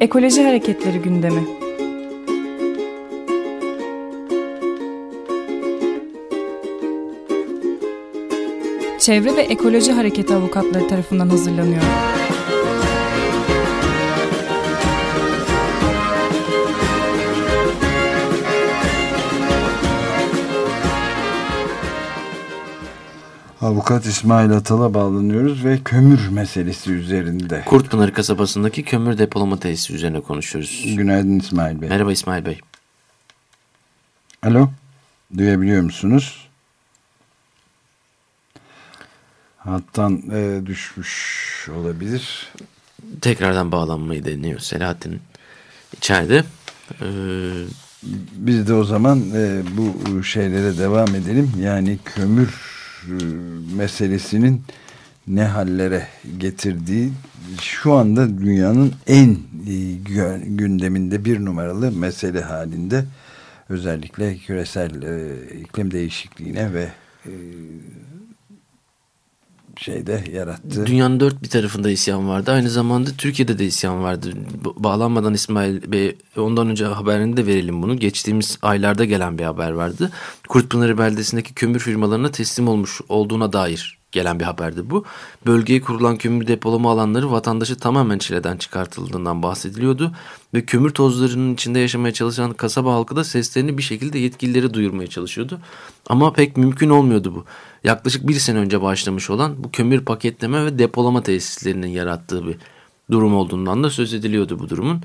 Ekoloji Hareketleri gündemi. Çevre ve Ekoloji Hareketi avukatları tarafından hazırlanıyor. Avukat İsmail Atal'a bağlanıyoruz ve kömür meselesi üzerinde. Kurtpınar kasabasındaki kömür depolama tesisi üzerine konuşuyoruz. Günaydın İsmail Bey. Merhaba İsmail Bey. Alo, duyabiliyor musunuz? Hattan e, düşmüş olabilir. Tekrardan bağlanmayı deniyor Selahattin içeride. Ee, Biz de o zaman e, bu şeylere devam edelim. Yani kömür meselesinin ne hallere getirdiği şu anda dünyanın en e, gündeminde bir numaralı mesele halinde özellikle küresel e, iklim değişikliğine ve e, şeyde yarattı. Dünyanın dört bir tarafında isyan vardı. Aynı zamanda Türkiye'de de isyan vardı. Bağlanmadan İsmail Bey ondan önce haberini de verelim bunu. Geçtiğimiz aylarda gelen bir haber vardı. Kurtpınarı beldesindeki kömür firmalarına teslim olmuş olduğuna dair gelen bir haberdi bu. Bölgeye kurulan kömür depolama alanları vatandaşı tamamen çileden çıkartıldığından bahsediliyordu. Ve kömür tozlarının içinde yaşamaya çalışan kasaba halkı da seslerini bir şekilde yetkilileri duyurmaya çalışıyordu. Ama pek mümkün olmuyordu bu. Yaklaşık bir sene önce başlamış olan bu kömür paketleme ve depolama tesislerinin yarattığı bir durum olduğundan da söz ediliyordu bu durumun.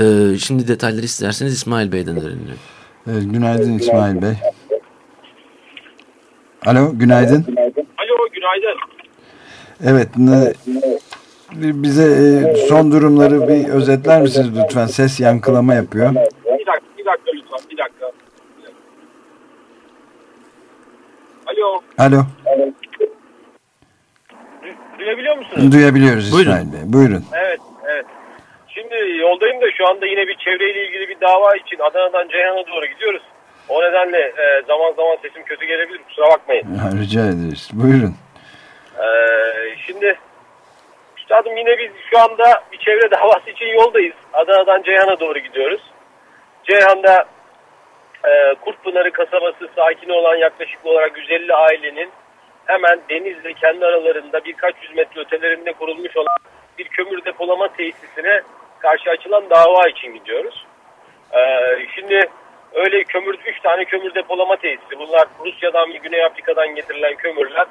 Ee, şimdi detayları isterseniz İsmail Bey'den öğrenelim. Evet, günaydın İsmail Bey. Alo, günaydın. Alo, günaydın. Evet, ne, bize e, son durumları bir özetler misiniz lütfen? Ses yankılama yapıyor. Bir dakika, bir dakika lütfen, bir dakika. Alo. Alo. Du duyabiliyor musunuz? Duyabiliyoruz Buyurun. İsmail Bey. Buyurun. Evet, evet. Şimdi yoldayım da şu anda yine bir çevreyle ilgili bir dava için Adana'dan Ceyhan'a doğru gidiyoruz. O nedenle e, zaman zaman sesim kötü gelebilir, kusura bakmayın. Rica ederiz. Buyurun. E, şimdi, üstadım yine biz şu anda bir çevre davası için yoldayız. Adana'dan Ceyhan'a doğru gidiyoruz. Ceyhan'da e, Kurtpınarı kasabası sakini olan yaklaşık olarak 150 ailenin hemen denizle kendi aralarında birkaç yüz metre ötelerinde kurulmuş olan bir kömür depolama tesisine karşı açılan dava için gidiyoruz. Ee, şimdi öyle kömür, üç tane kömür depolama tesisi. Bunlar Rusya'dan ve Güney Afrika'dan getirilen kömürler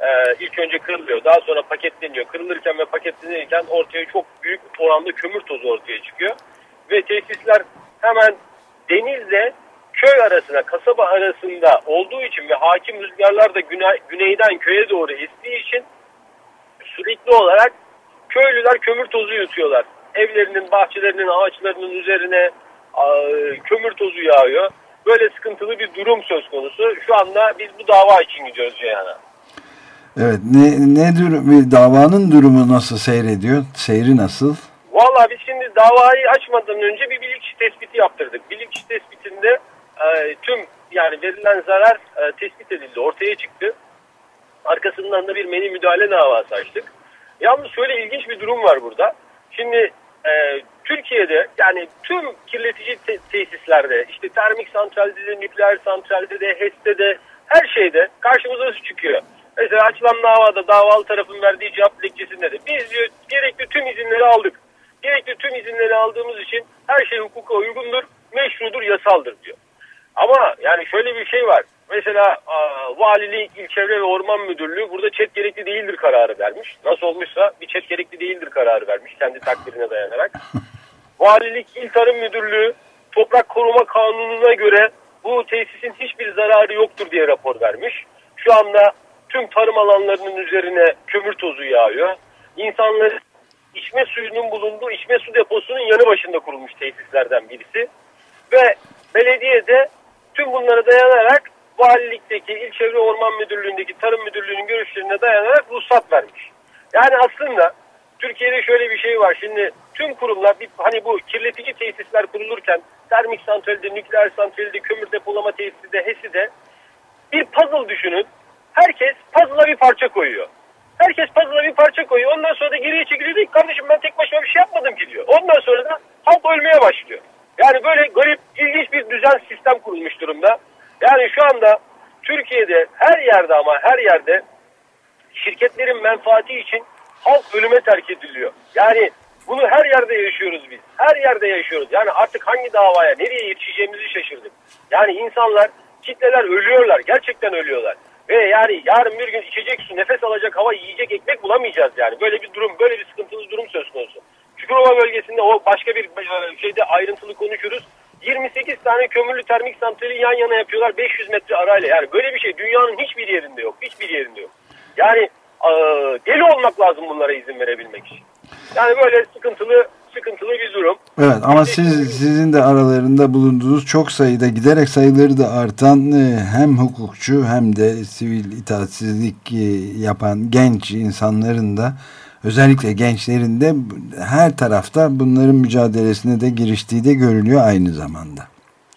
e, ilk önce kırılıyor. Daha sonra paketleniyor. Kırılırken ve paketlenirken ortaya çok büyük oranda kömür tozu ortaya çıkıyor. Ve tesisler hemen denizle köy arasında, kasaba arasında olduğu için ve hakim rüzgarlar da güney, güneyden köye doğru estiği için sürekli olarak köylüler kömür tozu yutuyorlar. Evlerinin, bahçelerinin, ağaçlarının üzerine kömür tozu yağıyor. Böyle sıkıntılı bir durum söz konusu. Şu anda biz bu dava için gidiyoruz Ceyhan'a. Evet. Ne, ne durum, davanın durumu nasıl seyrediyor? Seyri nasıl? Valla biz şimdi davayı açmadan önce bir bilirkişi tespiti yaptırdık. Bilirkişi tespitinde e, tüm yani verilen zarar e, tespit edildi. Ortaya çıktı. Arkasından da bir meni müdahale davası açtık. Yalnız şöyle ilginç bir durum var burada. Şimdi e, Türkiye'de yani tüm kirletici te tesislerde işte termik santralde de, nükleer santralde de, HES'te de her şeyde karşımıza çıkıyor. Mesela açılan davada davalı tarafın verdiği cevap dilekçesinde de biz diyor gerekli tüm izinleri aldık. Gerekli tüm izinleri aldığımız için her şey hukuka uygundur, meşrudur, yasaldır diyor. Ama yani şöyle bir şey var. Mesela a, Valilik, İl Çevre ve Orman Müdürlüğü burada çet gerekli değildir kararı vermiş. Nasıl olmuşsa bir çet gerekli değildir kararı vermiş kendi takdirine dayanarak. Valilik, İl Tarım Müdürlüğü Toprak Koruma Kanunu'na göre bu tesisin hiçbir zararı yoktur diye rapor vermiş. Şu anda tüm tarım alanlarının üzerine kömür tozu yağıyor. İnsanların içme suyunun bulunduğu içme su deposunun yanı başında kurulmuş tesislerden birisi. Ve belediye de tüm bunlara dayanarak valilikteki İl Çevre Orman Müdürlüğü'ndeki Tarım Müdürlüğü'nün görüşlerine dayanarak ruhsat vermiş. Yani aslında Türkiye'de şöyle bir şey var. Şimdi tüm kurumlar bir, hani bu kirletici tesisler kurulurken termik santralde, nükleer santralde, kömür depolama tesisi de, HES'i de bir puzzle düşünün. Herkes puzzle'a bir parça koyuyor. Herkes puzzle'a bir parça koyuyor. Ondan sonra da geriye çekiliyor. Diyor, kardeşim ben tek başıma bir şey yapmadım ki diyor. Ondan sonra da halk ölmeye başlıyor. Yani böyle garip, ilginç bir düzen sistem kurulmuş durumda. Yani şu anda Türkiye'de her yerde ama her yerde şirketlerin menfaati için halk ölüme terk ediliyor. Yani bunu her yerde yaşıyoruz biz. Her yerde yaşıyoruz. Yani artık hangi davaya, nereye yetişeceğimizi şaşırdık. Yani insanlar, kitleler ölüyorlar. Gerçekten ölüyorlar. Ve yani yarın bir gün içecek su, nefes alacak hava, yiyecek ekmek bulamayacağız yani. Böyle bir durum, böyle bir sıkıntılı durum söz konusu. Çukurova bölgesinde o başka bir e, şeyde ayrıntılı konuşuruz. 28 tane kömürlü termik santrali yan yana yapıyorlar 500 metre arayla. Yani böyle bir şey dünyanın hiçbir yerinde yok. Hiçbir yerinde yok. Yani e, deli olmak lazım bunlara izin verebilmek için. Yani böyle sıkıntılı sıkıntılı bir durum. Evet ama siz sizin de aralarında bulunduğunuz çok sayıda giderek sayıları da artan e, hem hukukçu hem de sivil itaatsizlik e, yapan genç insanların da özellikle gençlerin de her tarafta bunların mücadelesine de giriştiği de görülüyor aynı zamanda.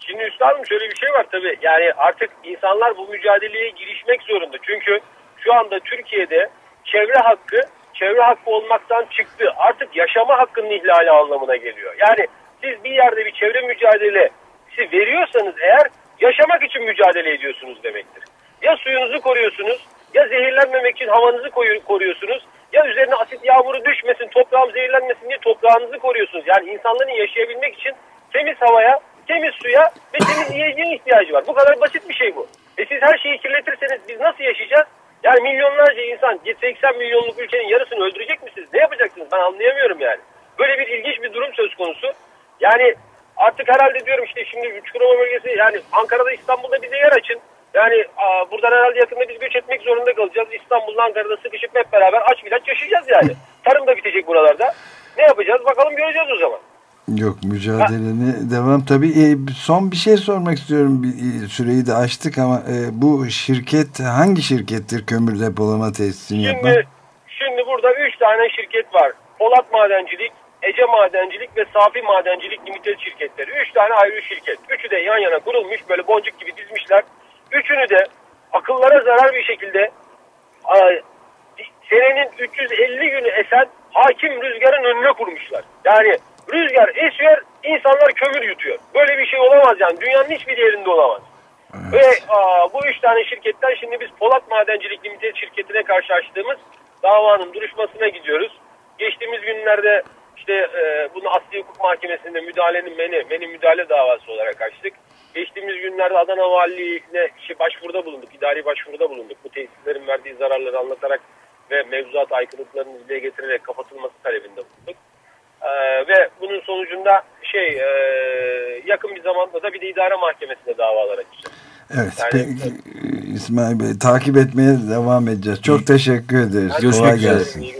Şimdi üstadım şöyle bir şey var tabii. Yani artık insanlar bu mücadeleye girişmek zorunda. Çünkü şu anda Türkiye'de çevre hakkı çevre hakkı olmaktan çıktı. Artık yaşama hakkının ihlali anlamına geliyor. Yani siz bir yerde bir çevre mücadelesi veriyorsanız eğer yaşamak için mücadele ediyorsunuz demektir. Ya suyunuzu koruyorsunuz ya zehirlenmemek için havanızı koruyorsunuz ya üzerine asit yağmuru düşmesin toprağım zehirlenmesin diye toprağınızı koruyorsunuz. Yani insanların yaşayabilmek için temiz havaya, temiz suya ve temiz yiyeceğe ihtiyacı var. Bu kadar basit bir şey bu. E siz her şeyi kirletirseniz biz nasıl yaşayacağız? Yani milyonlarca insan 80 milyonluk ülkenin yarısını öldürecek misiniz? Ne yapacaksınız? Ben anlayamıyorum yani. Böyle bir ilginç bir durum söz konusu. Yani artık herhalde diyorum işte şimdi Çukurova bölgesi yani Ankara'da İstanbul'da bize yer açın. Yani a, buradan herhalde yakında biz göç etmek zorunda kalacağız. İstanbul'da Ankara'da sıkışıp hep beraber aç ilaç yaşayacağız yani. Tarım da bitecek buralarda. Ne yapacağız? Bakalım göreceğiz o zaman. Yok mücadelene ha. devam. Tabii e, son bir şey sormak istiyorum. Bir, e, süreyi de açtık ama e, bu şirket hangi şirkettir kömür depolama tesisini şimdi, yapan? Şimdi burada üç tane şirket var. Polat Madencilik, Ece Madencilik ve Safi Madencilik Limited şirketleri. Üç tane ayrı şirket. Üçü de yan yana kurulmuş böyle boncuk gibi dizmişler. Üçünü de akıllara zarar bir şekilde senenin 350 günü esen hakim rüzgarın önüne kurmuşlar. Yani rüzgar esiyor, insanlar kömür yutuyor. Böyle bir şey olamaz yani. Dünyanın hiçbir yerinde olamaz. Evet. Ve aa, bu üç tane şirketten şimdi biz Polat Madencilik Limited şirketine karşı açtığımız davanın duruşmasına gidiyoruz. Geçtiğimiz günlerde işte e, bunu Asli Hukuk Mahkemesi'nde müdahalenin meni, meni müdahale davası olarak açtık. Geçtiğimiz günlerde Adana Valiliğine işte başvuruda bulunduk, idari başvuruda bulunduk. Bu tesislerin verdiği zararları anlatarak ve mevzuat aykırılıklarını dile getirerek kapatılması talebinde bulunduk. Ee, ve bunun sonucunda şey e, yakın bir zamanda da bir de idare mahkemesinde davalar açacağız. Evet. Yani, peki, İsmail Bey takip etmeye devam edeceğiz. Çok teşekkür ederiz. Kolay gelsin. İyi